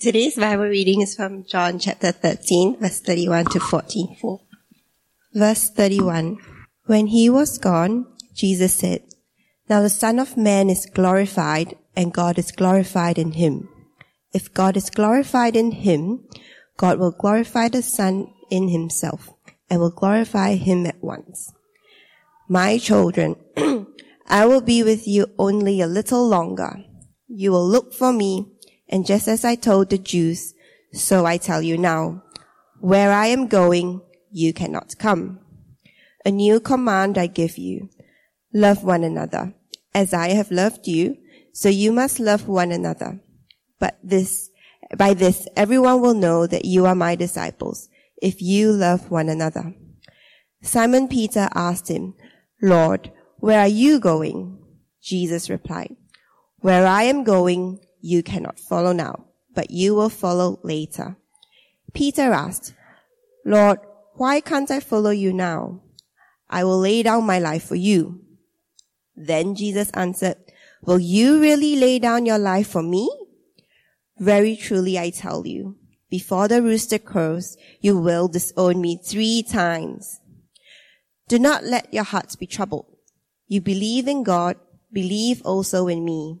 Today's Bible reading is from John chapter 13, verse 31 to 44. Verse 31. When he was gone, Jesus said, Now the Son of Man is glorified, and God is glorified in him. If God is glorified in him, God will glorify the Son in himself, and will glorify him at once. My children, I will be with you only a little longer. You will look for me, and just as I told the Jews, so I tell you now, where I am going, you cannot come. A new command I give you. Love one another. As I have loved you, so you must love one another. But this, by this, everyone will know that you are my disciples, if you love one another. Simon Peter asked him, Lord, where are you going? Jesus replied, where I am going, you cannot follow now, but you will follow later. Peter asked, Lord, why can't I follow you now? I will lay down my life for you. Then Jesus answered, Will you really lay down your life for me? Very truly I tell you, before the rooster crows, you will disown me three times. Do not let your hearts be troubled. You believe in God, believe also in me.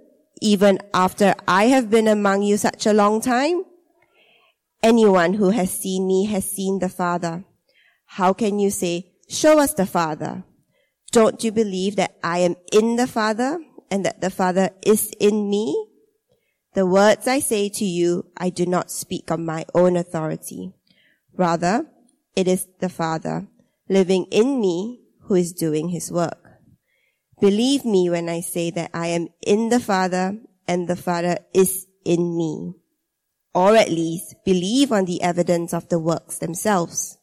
Even after I have been among you such a long time? Anyone who has seen me has seen the Father. How can you say, show us the Father? Don't you believe that I am in the Father and that the Father is in me? The words I say to you, I do not speak on my own authority. Rather, it is the Father living in me who is doing his work. Believe me when I say that I am in the Father and the Father is in me. Or at least believe on the evidence of the works themselves.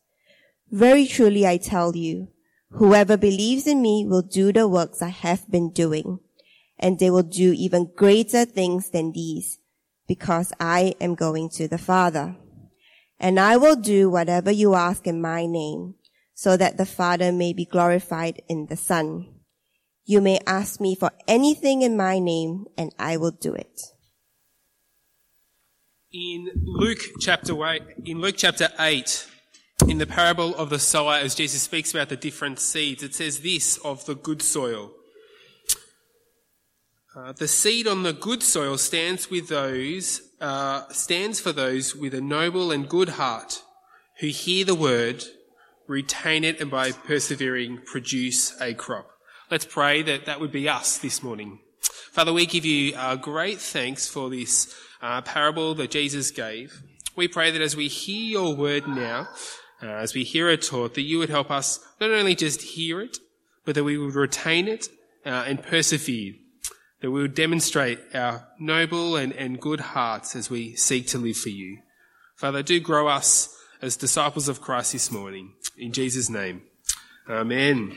Very truly I tell you, whoever believes in me will do the works I have been doing, and they will do even greater things than these, because I am going to the Father. And I will do whatever you ask in my name, so that the Father may be glorified in the Son. You may ask me for anything in my name and I will do it. In Luke chapter 8, in Luke chapter 8, in the parable of the sower, as Jesus speaks about the different seeds, it says this of the good soil. Uh, the seed on the good soil stands with those, uh, stands for those with a noble and good heart who hear the word, retain it, and by persevering produce a crop. Let's pray that that would be us this morning. Father, we give you uh, great thanks for this uh, parable that Jesus gave. We pray that as we hear your word now, uh, as we hear it taught, that you would help us not only just hear it, but that we would retain it uh, and persevere. That we would demonstrate our noble and, and good hearts as we seek to live for you. Father, do grow us as disciples of Christ this morning. In Jesus' name. Amen.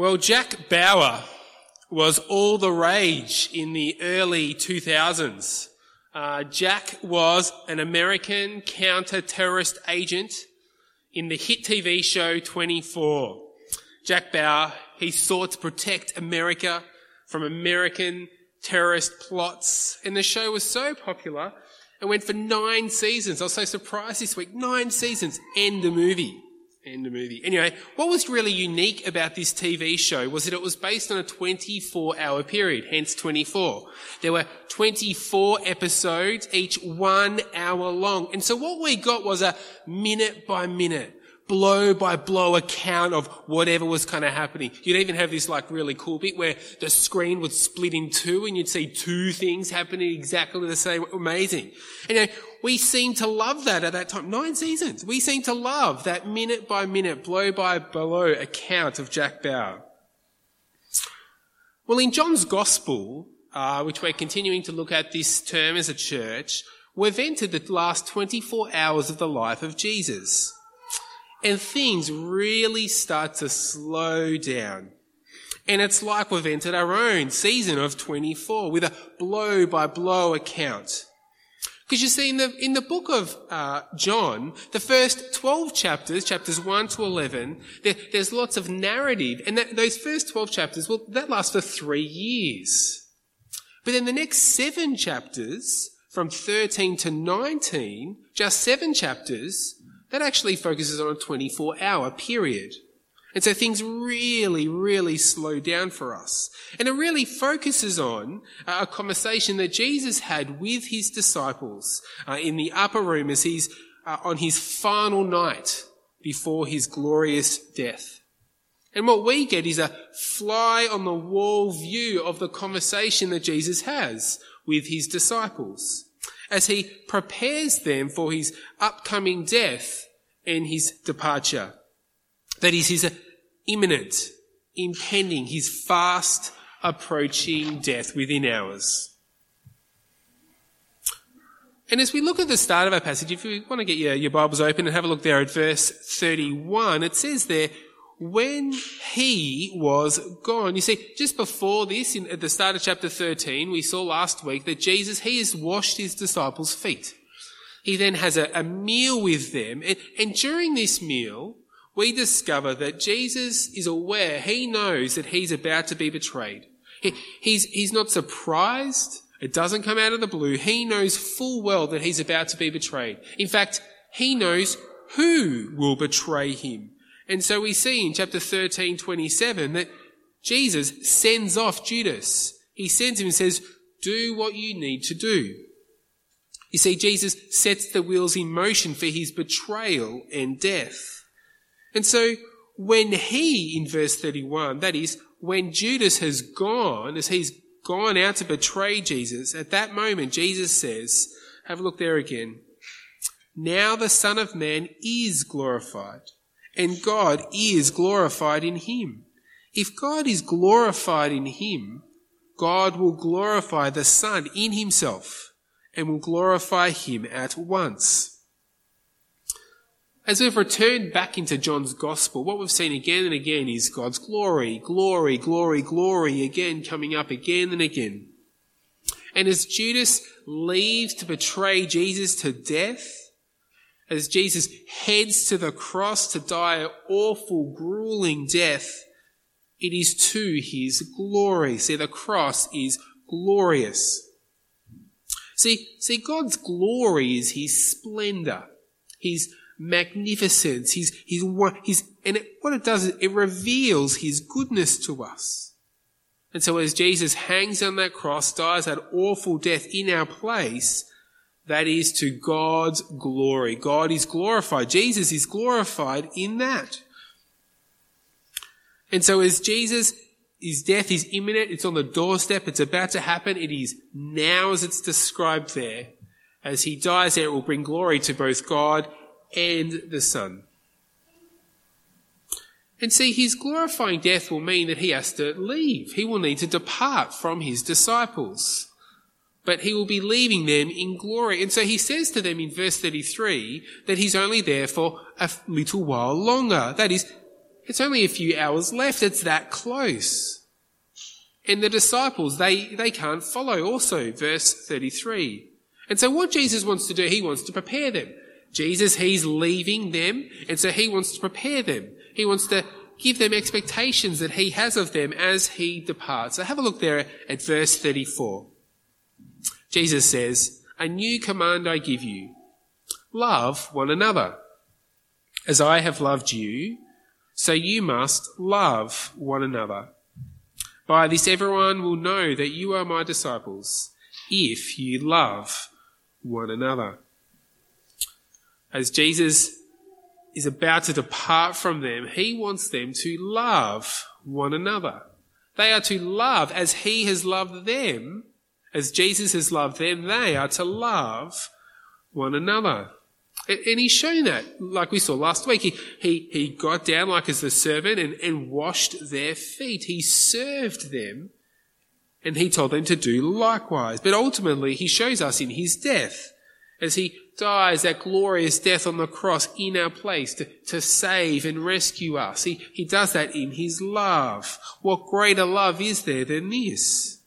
Well, Jack Bauer was all the rage in the early 2000s. Uh, Jack was an American counter-terrorist agent in the hit TV show 24. Jack Bauer, he sought to protect America from American terrorist plots. And the show was so popular, it went for nine seasons. I was so surprised this week. Nine seasons. End the movie. And the movie. Anyway, what was really unique about this TV show was that it was based on a 24 hour period, hence 24. There were 24 episodes, each one hour long. And so what we got was a minute by minute, blow by blow account of whatever was kind of happening. You'd even have this like really cool bit where the screen would split in two and you'd see two things happening exactly the same. Amazing. Know, we seem to love that at that time. Nine seasons. We seem to love that minute by minute, blow by blow account of Jack Bauer. Well, in John's Gospel, uh, which we're continuing to look at this term as a church, we've entered the last 24 hours of the life of Jesus. And things really start to slow down. And it's like we've entered our own season of 24 with a blow by blow account. Because you see, in the, in the book of uh, John, the first 12 chapters, chapters 1 to 11, there, there's lots of narrative. And that, those first 12 chapters, well, that lasts for three years. But then the next seven chapters, from 13 to 19, just seven chapters, that actually focuses on a 24 hour period. And so things really, really slow down for us. And it really focuses on a conversation that Jesus had with his disciples uh, in the upper room as he's uh, on his final night before his glorious death. And what we get is a fly on the wall view of the conversation that Jesus has with his disciples as he prepares them for his upcoming death and his departure. That is his imminent, impending, his fast approaching death within hours. And as we look at the start of our passage, if you want to get your, your Bibles open and have a look there at verse 31, it says there, when he was gone. You see, just before this, in, at the start of chapter 13, we saw last week that Jesus, he has washed his disciples' feet. He then has a, a meal with them. And, and during this meal, we discover that Jesus is aware, he knows that he's about to be betrayed. He, he's, he's not surprised. It doesn't come out of the blue. He knows full well that he's about to be betrayed. In fact, he knows who will betray him. And so we see in chapter 13, 27 that Jesus sends off Judas. He sends him and says, do what you need to do. You see, Jesus sets the wheels in motion for his betrayal and death. And so when he, in verse 31, that is, when Judas has gone, as he's gone out to betray Jesus, at that moment Jesus says, have a look there again. Now the Son of Man is glorified, and God is glorified in him. If God is glorified in him, God will glorify the Son in himself and will glorify him at once. As we've returned back into John's gospel, what we've seen again and again is God's glory, glory, glory, glory, again coming up again and again. And as Judas leaves to betray Jesus to death, as Jesus heads to the cross to die an awful, grueling death, it is to his glory. See, the cross is glorious. See, see, God's glory is his splendor, his magnificence, He's his, his, and it, what it does is it reveals his goodness to us. And so as Jesus hangs on that cross, dies that awful death in our place, that is to God's glory. God is glorified. Jesus is glorified in that. And so as Jesus, his death is imminent, it's on the doorstep, it's about to happen, it is now as it's described there. As he dies there, it will bring glory to both God and the Son. And see, his glorifying death will mean that he has to leave. He will need to depart from his disciples. But he will be leaving them in glory. And so he says to them in verse 33 that he's only there for a little while longer. That is, it's only a few hours left. It's that close. And the disciples, they, they can't follow also, verse 33. And so what Jesus wants to do, he wants to prepare them. Jesus, he's leaving them, and so he wants to prepare them. He wants to give them expectations that he has of them as he departs. So have a look there at verse 34. Jesus says, A new command I give you. Love one another. As I have loved you, so you must love one another. By this everyone will know that you are my disciples, if you love one another. As Jesus is about to depart from them, he wants them to love one another. They are to love as he has loved them, as Jesus has loved them, they are to love one another. And he's shown that, like we saw last week. He, he, he got down like as the servant and, and washed their feet. He served them and he told them to do likewise. But ultimately, he shows us in his death as he dies that glorious death on the cross in our place to, to save and rescue us. He, he does that in his love. What greater love is there than this?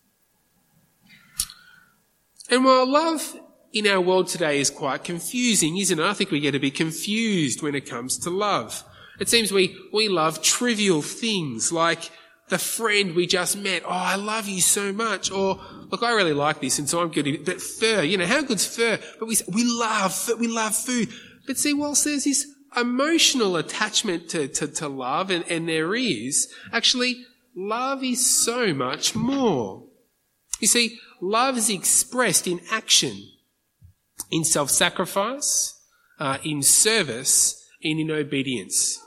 And while love in our world today is quite confusing, isn't it? I think we get a bit confused when it comes to love. It seems we, we love trivial things like the friend we just met. Oh, I love you so much. Or, look, I really like this and so I'm good. But fur, you know, how good's fur? But we, we love, we love food. But see, whilst there's this emotional attachment to, to, to love and, and there is, actually, love is so much more. You see, love is expressed in action, in self-sacrifice, uh, in service, and in obedience.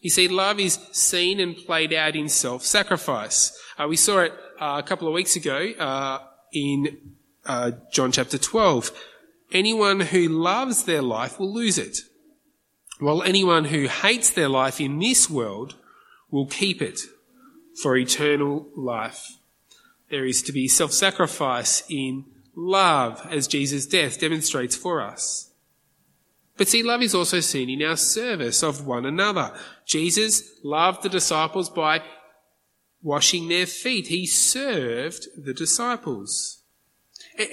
You see, love is seen and played out in self-sacrifice. Uh, we saw it uh, a couple of weeks ago uh, in uh, John chapter 12. Anyone who loves their life will lose it, while anyone who hates their life in this world will keep it for eternal life. There is to be self-sacrifice in love as Jesus' death demonstrates for us. But see, love is also seen in our service of one another. Jesus loved the disciples by washing their feet. He served the disciples.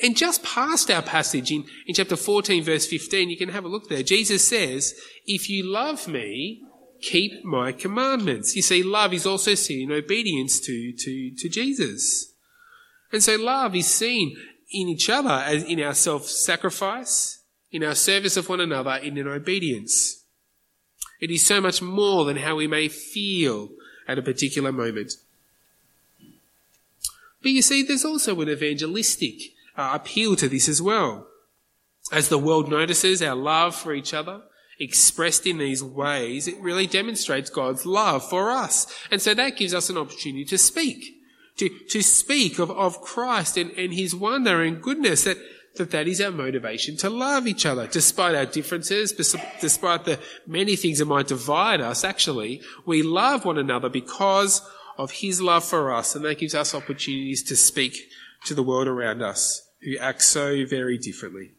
And just past our passage in, in chapter 14 verse 15, you can have a look there. Jesus says, if you love me, keep my commandments. You see, love is also seen in obedience to, to, to Jesus. And so love is seen in each other as in our self-sacrifice, in our service of one another and in obedience. It is so much more than how we may feel at a particular moment. But you see, there's also an evangelistic uh, appeal to this as well. As the world notices our love for each other, expressed in these ways, it really demonstrates God's love for us. And so that gives us an opportunity to speak, to, to speak of, of Christ and, and His wonder and goodness that that that is our motivation to love each other. Despite our differences, despite the many things that might divide us, actually, we love one another because of his love for us, and that gives us opportunities to speak to the world around us who act so very differently.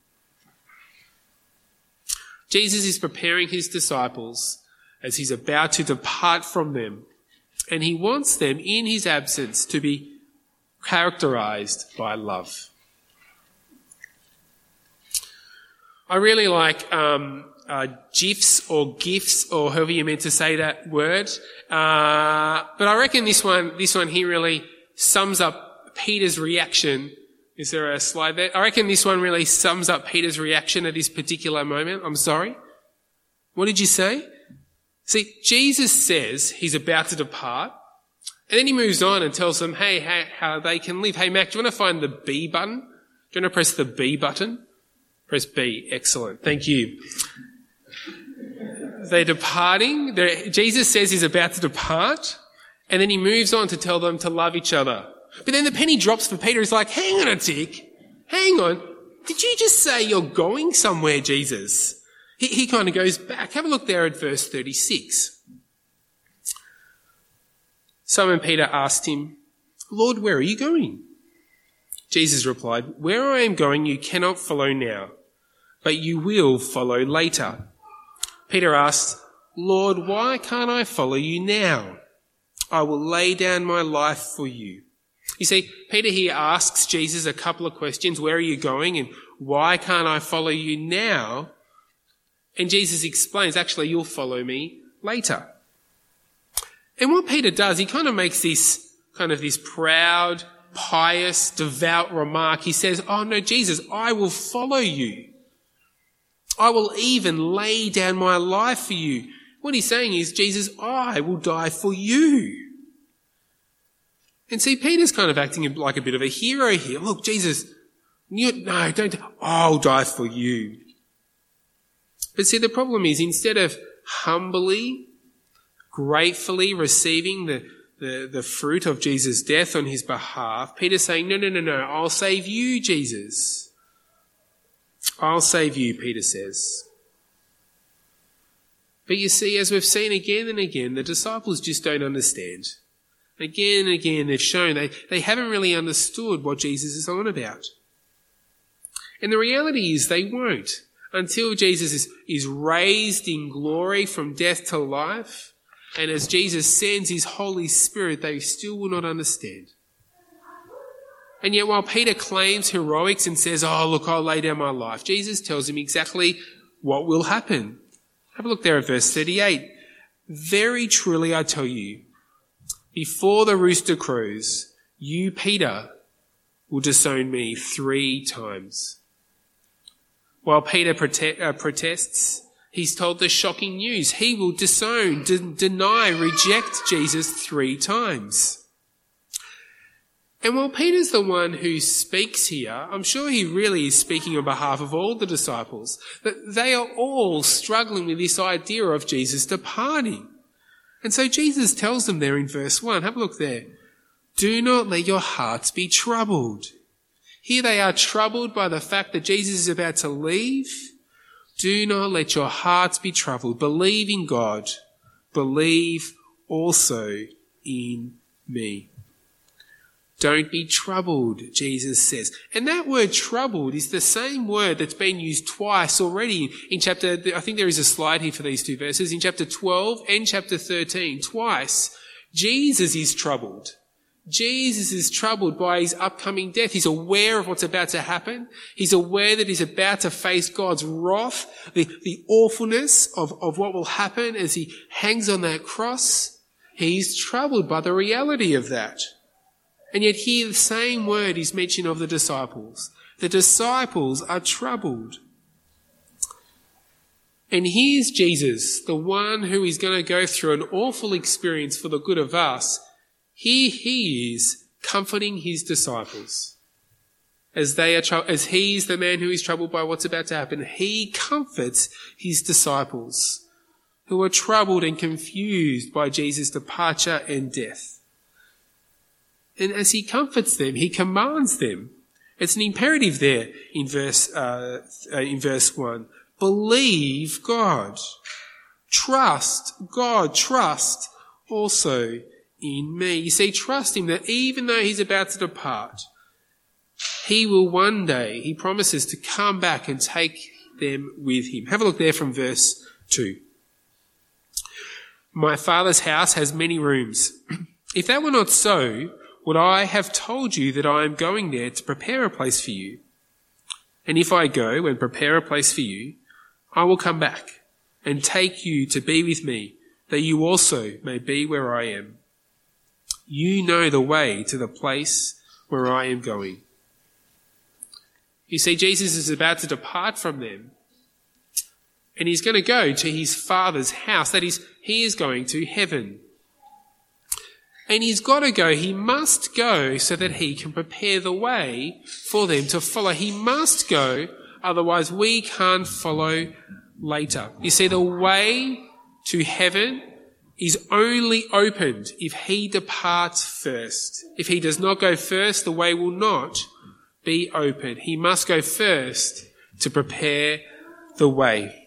Jesus is preparing his disciples as he's about to depart from them, and he wants them in his absence to be characterized by love. I really like um, uh, GIFs or GIFs or however you're meant to say that word. Uh, but I reckon this one, this one here really sums up Peter's reaction. Is there a slide there? I reckon this one really sums up Peter's reaction at this particular moment. I'm sorry. What did you say? See, Jesus says he's about to depart. And then he moves on and tells them, hey, how, how they can live. Hey, Mac, do you want to find the B button? Do you want to press the B button? Press B. Excellent. Thank you. They're departing. They're, Jesus says he's about to depart. And then he moves on to tell them to love each other. But then the penny drops for Peter. He's like, hang on a tick. Hang on. Did you just say you're going somewhere, Jesus? He, he kind of goes back. Have a look there at verse 36. Simon Peter asked him, Lord, where are you going? Jesus replied, Where I am going you cannot follow now, but you will follow later. Peter asked, Lord, why can't I follow you now? I will lay down my life for you. You see, Peter here asks Jesus a couple of questions. Where are you going? And why can't I follow you now? And Jesus explains, actually, you'll follow me later. And what Peter does, he kind of makes this kind of this proud, pious, devout remark. He says, Oh no, Jesus, I will follow you. I will even lay down my life for you. What he's saying is, Jesus, I will die for you. And see, Peter's kind of acting like a bit of a hero here. Look, Jesus, you, no, don't, I'll die for you. But see, the problem is instead of humbly, gratefully receiving the, the, the fruit of Jesus' death on his behalf, Peter's saying, no, no, no, no, I'll save you, Jesus. I'll save you, Peter says. But you see, as we've seen again and again, the disciples just don't understand. Again and again, they've shown they, they haven't really understood what Jesus is on about. And the reality is they won't until Jesus is, is raised in glory from death to life. And as Jesus sends his Holy Spirit, they still will not understand. And yet, while Peter claims heroics and says, Oh, look, I'll lay down my life, Jesus tells him exactly what will happen. Have a look there at verse 38. Very truly I tell you, before the rooster crows, you, Peter, will disown me three times. While Peter prote- uh, protests, he's told the shocking news. He will disown, de- deny, reject Jesus three times. And while Peter's the one who speaks here, I'm sure he really is speaking on behalf of all the disciples, that they are all struggling with this idea of Jesus departing. And so Jesus tells them there in verse 1, have a look there. Do not let your hearts be troubled. Here they are troubled by the fact that Jesus is about to leave. Do not let your hearts be troubled. Believe in God. Believe also in me. Don't be troubled, Jesus says. And that word troubled is the same word that's been used twice already in chapter, I think there is a slide here for these two verses, in chapter 12 and chapter 13. Twice, Jesus is troubled. Jesus is troubled by his upcoming death. He's aware of what's about to happen. He's aware that he's about to face God's wrath, the, the awfulness of, of what will happen as he hangs on that cross. He's troubled by the reality of that. And yet here the same word is mentioned of the disciples. The disciples are troubled. And here's Jesus, the one who is going to go through an awful experience for the good of us. Here he is comforting his disciples. As they are, as he's the man who is troubled by what's about to happen, he comforts his disciples who are troubled and confused by Jesus' departure and death. And as he comforts them, he commands them. It's an imperative there in verse, uh, uh, in verse one. Believe God. Trust God. Trust also in me. You see, trust him that even though he's about to depart, he will one day, he promises to come back and take them with him. Have a look there from verse 2. My father's house has many rooms. If that were not so, would I have told you that I am going there to prepare a place for you? And if I go and prepare a place for you, I will come back and take you to be with me, that you also may be where I am. You know the way to the place where I am going. You see, Jesus is about to depart from them, and he's going to go to his Father's house. That is, he is going to heaven. And he's got to go. He must go so that he can prepare the way for them to follow. He must go, otherwise we can't follow later. You see, the way to heaven is only opened if he departs first. If he does not go first, the way will not be open. He must go first to prepare the way.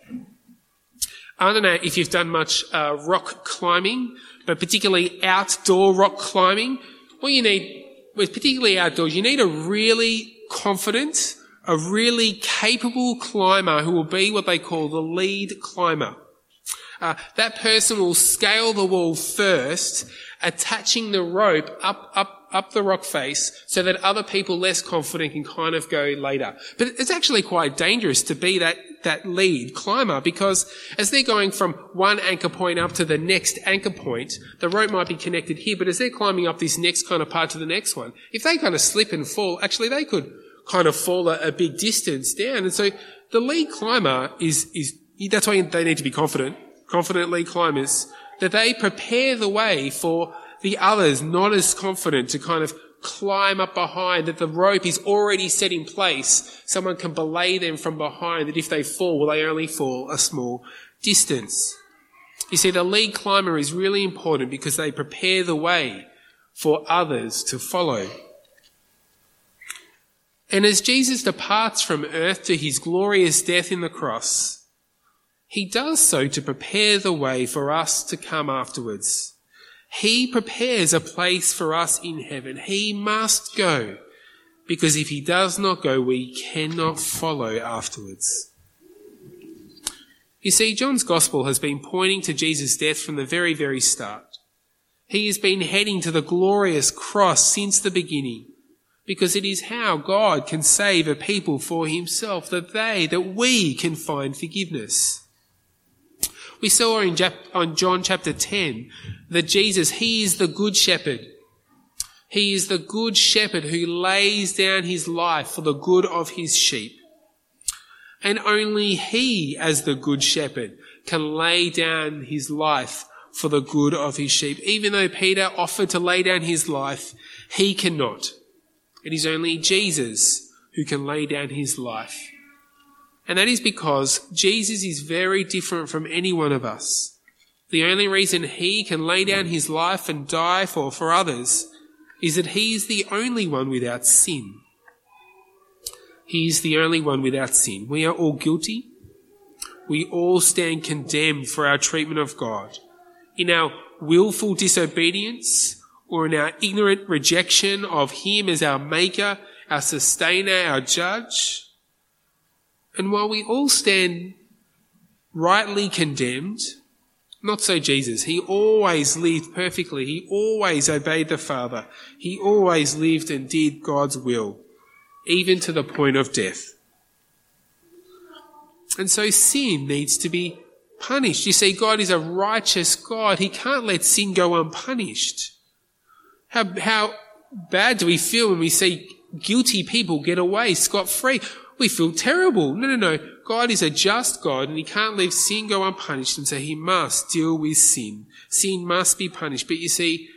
I don't know if you've done much uh, rock climbing but particularly outdoor rock climbing, what you need, with particularly outdoors, you need a really confident, a really capable climber who will be what they call the lead climber. Uh, that person will scale the wall first, attaching the rope up, up, up the rock face so that other people less confident can kind of go later. But it's actually quite dangerous to be that that lead climber because as they're going from one anchor point up to the next anchor point, the rope might be connected here, but as they're climbing up this next kind of part to the next one, if they kind of slip and fall, actually they could kind of fall a, a big distance down. And so the lead climber is, is, that's why they need to be confident, confident lead climbers, that they prepare the way for the others not as confident to kind of climb up behind, that the rope is already set in place. Someone can belay them from behind, that if they fall, will they only fall a small distance. You see, the lead climber is really important because they prepare the way for others to follow. And as Jesus departs from earth to his glorious death in the cross, he does so to prepare the way for us to come afterwards. He prepares a place for us in heaven. He must go because if he does not go, we cannot follow afterwards. You see, John's gospel has been pointing to Jesus' death from the very, very start. He has been heading to the glorious cross since the beginning because it is how God can save a people for himself, that they, that we can find forgiveness. We saw in John chapter 10 that Jesus, He is the good shepherd. He is the good shepherd who lays down his life for the good of his sheep. And only he, as the good shepherd, can lay down his life for the good of his sheep. Even though Peter offered to lay down his life, he cannot. It is only Jesus who can lay down his life. And that is because Jesus is very different from any one of us. The only reason he can lay down his life and die for, for others is that he is the only one without sin. He is the only one without sin. We are all guilty. We all stand condemned for our treatment of God. In our willful disobedience, or in our ignorant rejection of Him as our Maker, our Sustainer, our Judge. And while we all stand rightly condemned, not so Jesus. He always lived perfectly. He always obeyed the Father. He always lived and did God's will, even to the point of death. And so sin needs to be punished. You see, God is a righteous God. He can't let sin go unpunished. How, how bad do we feel when we see guilty people get away scot free? We feel terrible. No, no, no. God is a just God and he can't leave sin go unpunished and so he must deal with sin. Sin must be punished. But you see,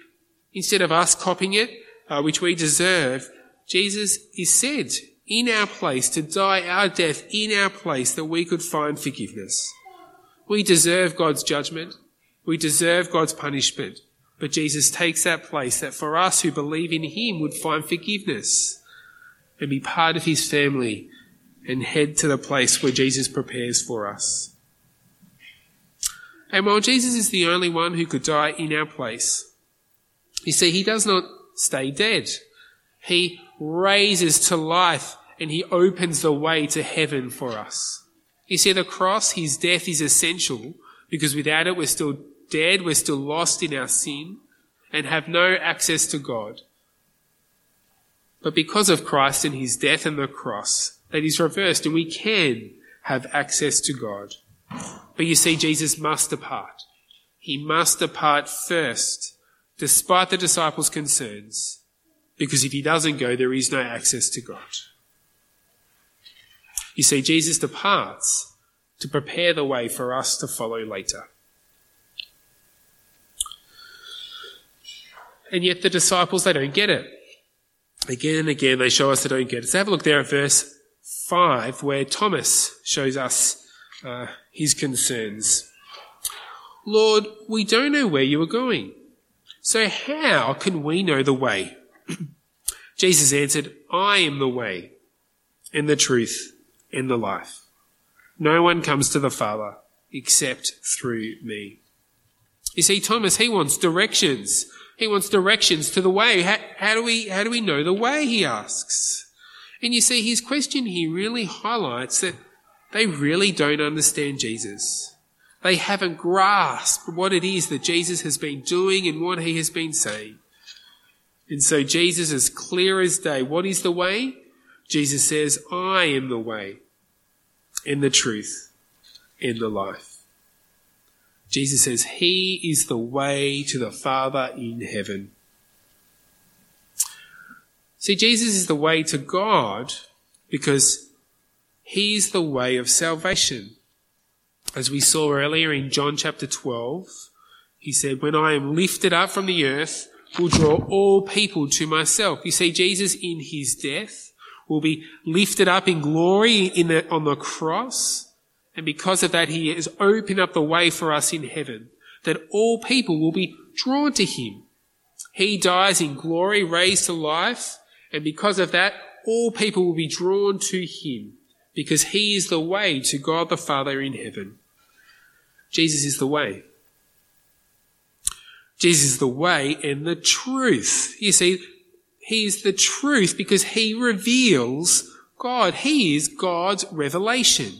instead of us copying it, uh, which we deserve, Jesus is said in our place to die our death in our place that we could find forgiveness. We deserve God's judgment. We deserve God's punishment. But Jesus takes that place that for us who believe in Him would find forgiveness and be part of His family and head to the place where Jesus prepares for us. And while Jesus is the only one who could die in our place, you see, He does not stay dead. He raises to life and He opens the way to heaven for us. You see, the cross, His death is essential because without it we're still dead, we're still lost in our sin, and have no access to God. But because of Christ and his death on the cross, that is reversed, and we can have access to God. But you see, Jesus must depart. He must depart first, despite the disciples' concerns, because if he doesn't go, there is no access to God. You see, Jesus departs to prepare the way for us to follow later. And yet the disciples, they don't get it. Again and again, they show us they don't get it. So have a look there at verse 5, where Thomas shows us uh, his concerns. Lord, we don't know where you are going. So how can we know the way? Jesus answered, I am the way and the truth and the life. No one comes to the Father except through me. You see, Thomas, he wants directions. He wants directions to the way. How, how, do we, how do we know the way? He asks. And you see, his question here really highlights that they really don't understand Jesus. They haven't grasped what it is that Jesus has been doing and what he has been saying. And so Jesus is clear as day. What is the way? Jesus says, I am the way and the truth and the life. Jesus says he is the way to the Father in heaven. See, Jesus is the way to God because He's the way of salvation. As we saw earlier in John chapter 12, He said, When I am lifted up from the earth, will draw all people to myself. You see, Jesus in His death will be lifted up in glory in the, on the cross. And because of that, He has opened up the way for us in heaven, that all people will be drawn to Him. He dies in glory, raised to life, and because of that, all people will be drawn to him because he is the way to God the Father in heaven. Jesus is the way. Jesus is the way and the truth. You see, he is the truth because he reveals God. He is God's revelation.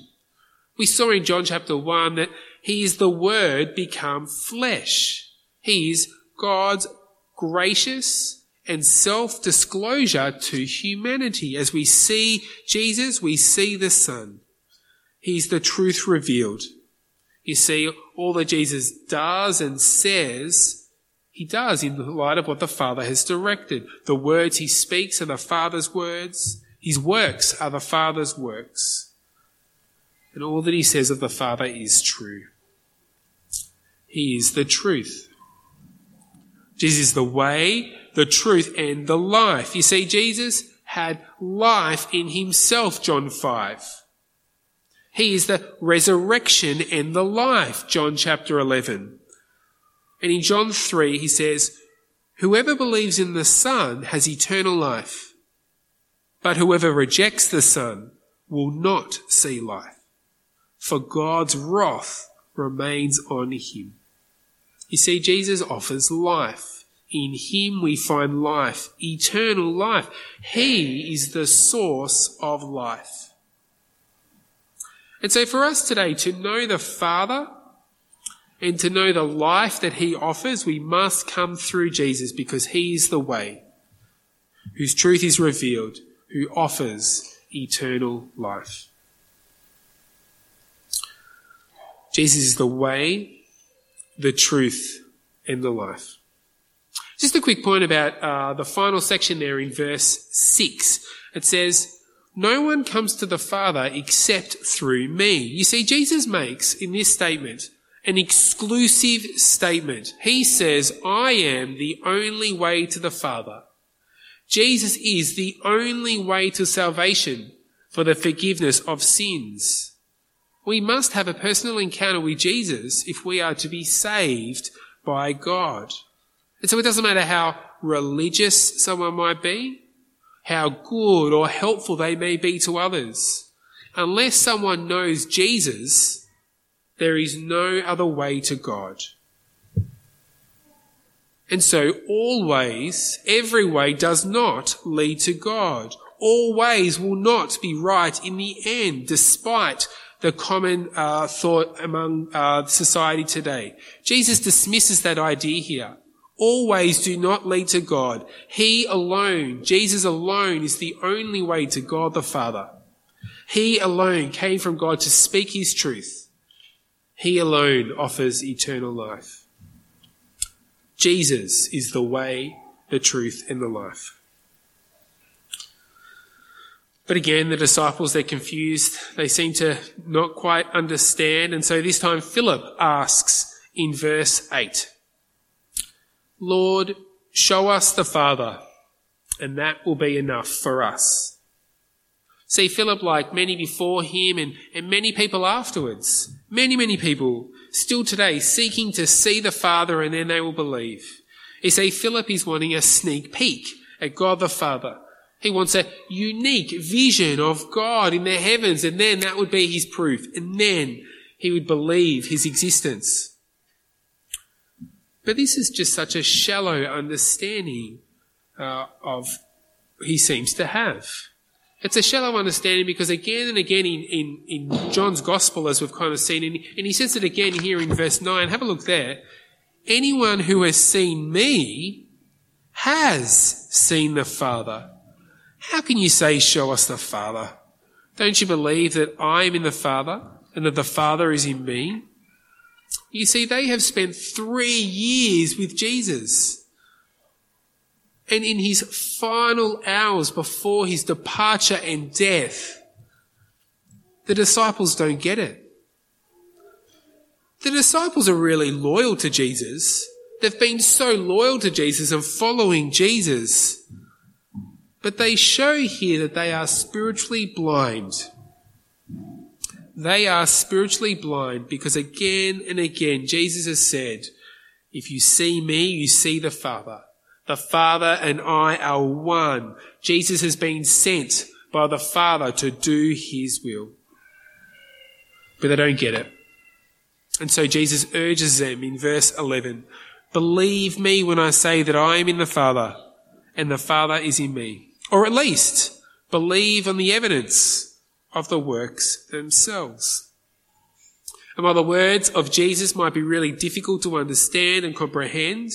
We saw in John chapter 1 that he is the word become flesh. He is God's gracious and self-disclosure to humanity. As we see Jesus, we see the Son. He's the truth revealed. You see, all that Jesus does and says, he does in the light of what the Father has directed. The words he speaks are the Father's words. His works are the Father's works. And all that he says of the Father is true. He is the truth. Jesus is the way, the truth, and the life. You see, Jesus had life in himself, John 5. He is the resurrection and the life, John chapter 11. And in John 3, he says, Whoever believes in the Son has eternal life, but whoever rejects the Son will not see life, for God's wrath remains on him. You see, Jesus offers life. In him we find life, eternal life. He is the source of life. And so for us today to know the Father and to know the life that he offers, we must come through Jesus because he is the way, whose truth is revealed, who offers eternal life. Jesus is the way, the truth, and the life. Just a quick point about uh, the final section there in verse 6. It says, No one comes to the Father except through me. You see, Jesus makes in this statement an exclusive statement. He says, I am the only way to the Father. Jesus is the only way to salvation for the forgiveness of sins. We must have a personal encounter with Jesus if we are to be saved by God. And so it doesn't matter how religious someone might be, how good or helpful they may be to others. Unless someone knows Jesus, there is no other way to God. And so all ways, every way does not lead to God. All ways will not be right in the end, despite the common uh, thought among uh, society today. Jesus dismisses that idea here. All ways do not lead to God. He alone, Jesus alone, is the only way to God the Father. He alone came from God to speak his truth. He alone offers eternal life. Jesus is the way, the truth, and the life. But again, the disciples, they're confused. They seem to not quite understand. And so this time Philip asks in verse 8, Lord, show us the Father, and that will be enough for us. See, Philip, like many before him and, and many people afterwards, many, many people still today seeking to see the Father and then they will believe. You see, Philip is wanting a sneak peek at God the Father. He wants a unique vision of God in the heavens, and then that would be his proof. And then he would believe his existence. But this is just such a shallow understanding uh, of he seems to have. It's a shallow understanding because again and again in, in, in John's gospel, as we've kind of seen, and, and he says it again here in verse 9, have a look there. Anyone who has seen me has seen the Father. How can you say, show us the Father? Don't you believe that I am in the Father and that the Father is in me? You see, they have spent three years with Jesus. and in his final hours before his departure and death, the disciples don't get it. The disciples are really loyal to Jesus. They've been so loyal to Jesus and following Jesus. But they show here that they are spiritually blind. They are spiritually blind because again and again Jesus has said, if you see me, you see the Father. The Father and I are one. Jesus has been sent by the Father to do his will. But they don't get it. And so Jesus urges them in verse 11, believe me when I say that I am in the Father and the Father is in me. Or at least believe on the evidence of the works themselves. And while the words of Jesus might be really difficult to understand and comprehend,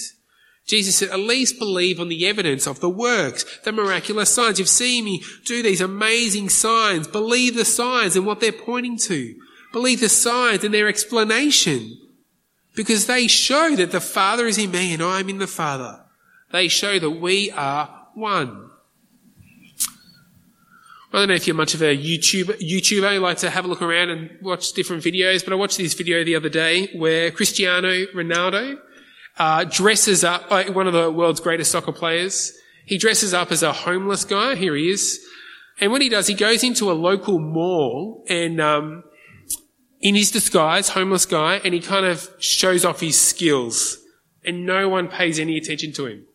Jesus said, at least believe on the evidence of the works, the miraculous signs. You've seen me do these amazing signs. Believe the signs and what they're pointing to. Believe the signs and their explanation. Because they show that the Father is in me and I am in the Father. They show that we are one. I don't know if you're much of a YouTube, YouTuber. You like to have a look around and watch different videos, but I watched this video the other day where Cristiano Ronaldo uh, dresses up, uh, one of the world's greatest soccer players. He dresses up as a homeless guy. Here he is. And what he does, he goes into a local mall and, um, in his disguise, homeless guy, and he kind of shows off his skills. And no one pays any attention to him.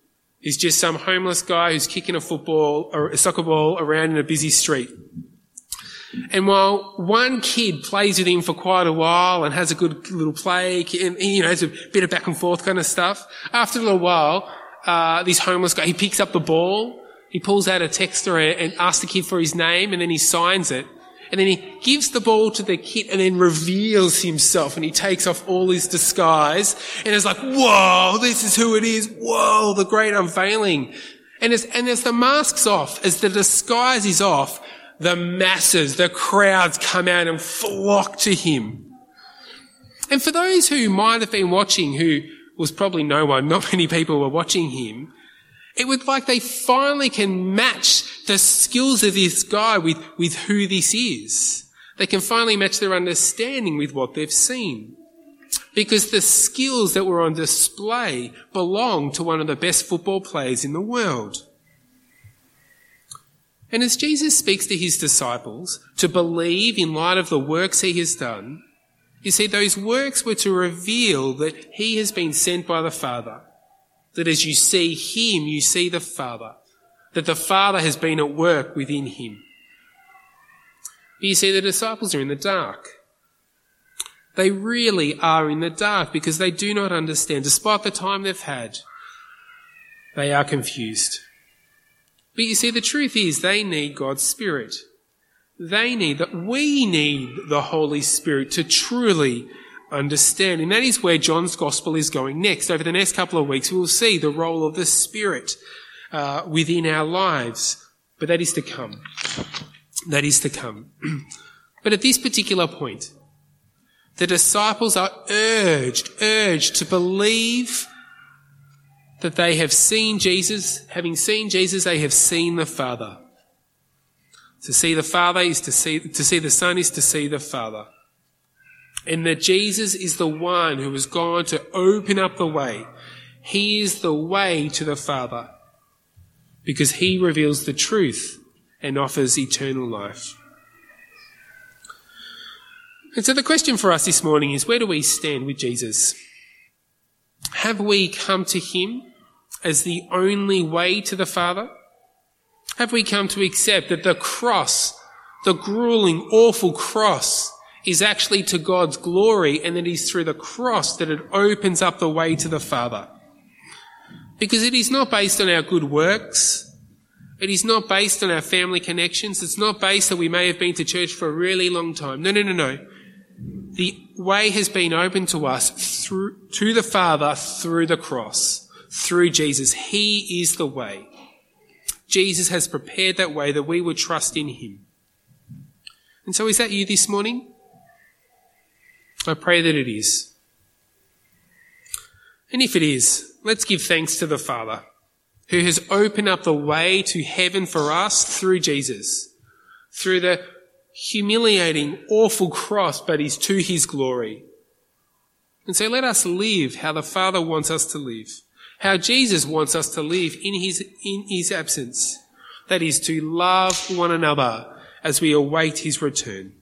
He's just some homeless guy who's kicking a football or a soccer ball around in a busy street. And while one kid plays with him for quite a while and has a good little play, and, you know, has a bit of back and forth kind of stuff, after a little while, uh, this homeless guy, he picks up the ball, he pulls out a texter and asks the kid for his name, and then he signs it. And then he gives the ball to the kid and then reveals himself and he takes off all his disguise and it's like, whoa, this is who it is. Whoa, the great unveiling. And as, and as the mask's off, as the disguise is off, the masses, the crowds come out and flock to him. And for those who might have been watching, who was probably no one, not many people were watching him, it was like they finally can match the skills of this guy with, with who this is. They can finally match their understanding with what they've seen. Because the skills that were on display belong to one of the best football players in the world. And as Jesus speaks to his disciples to believe in light of the works he has done, you see, those works were to reveal that he has been sent by the Father that as you see him, you see the Father. That the Father has been at work within him. But you see, the disciples are in the dark. They really are in the dark because they do not understand, despite the time they've had. They are confused. But you see, the truth is they need God's Spirit. They need that we need the Holy Spirit to truly understand. And that is where John's gospel is going next. Over the next couple of weeks, we will see the role of the Spirit uh, within our lives. But that is to come. That is to come. but at this particular point, the disciples are urged, urged to believe that they have seen Jesus. Having seen Jesus, they have seen the Father. To see the Father is to see, to see the Son is to see the Father and that Jesus is the one who has gone to open up the way. He is the way to the Father because he reveals the truth and offers eternal life. And so the question for us this morning is where do we stand with Jesus? Have we come to him as the only way to the Father? Have we come to accept that the cross, the grueling, awful cross, is actually to God's glory and it is through the cross that it opens up the way to the Father. Because it is not based on our good works. It is not based on our family connections. It's not based that we may have been to church for a really long time. No, no, no, no. The way has been opened to us through, to the Father through the cross, through Jesus. He is the way. Jesus has prepared that way that we would trust in Him. And so is that you this morning? I pray that it is. And if it is, let's give thanks to the Father who has opened up the way to heaven for us through Jesus, through the humiliating, awful cross, but is to his glory. And so let us live how the Father wants us to live, how Jesus wants us to live in his, in his absence. That is to love one another as we await his return,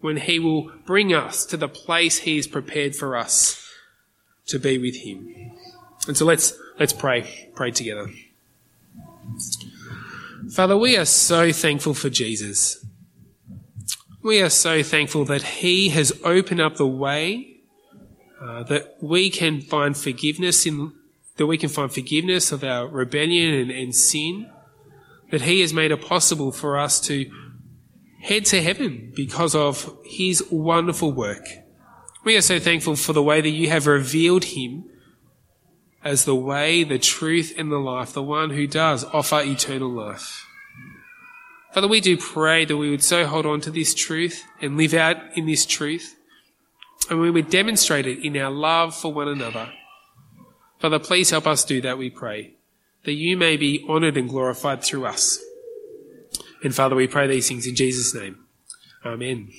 when he will bring us to the place he has prepared for us to be with him. And so let's, let's pray, pray together. Father, we are so thankful for Jesus. We are so thankful that he has opened up the way uh, that we can find forgiveness in that we can find forgiveness of our rebellion and, and sin that he has made it possible for us to head to heaven because of his wonderful work. We are so thankful for the way that you have revealed him as the way, the truth, and the life, the one who does offer eternal life. Father, we do pray that we would so hold on to this truth and live out in this truth, and we would demonstrate it in our love for one another. Father, please help us do that, we pray, that you may be honoured and glorified through us. And Father, we pray these things in Jesus' name. Amen.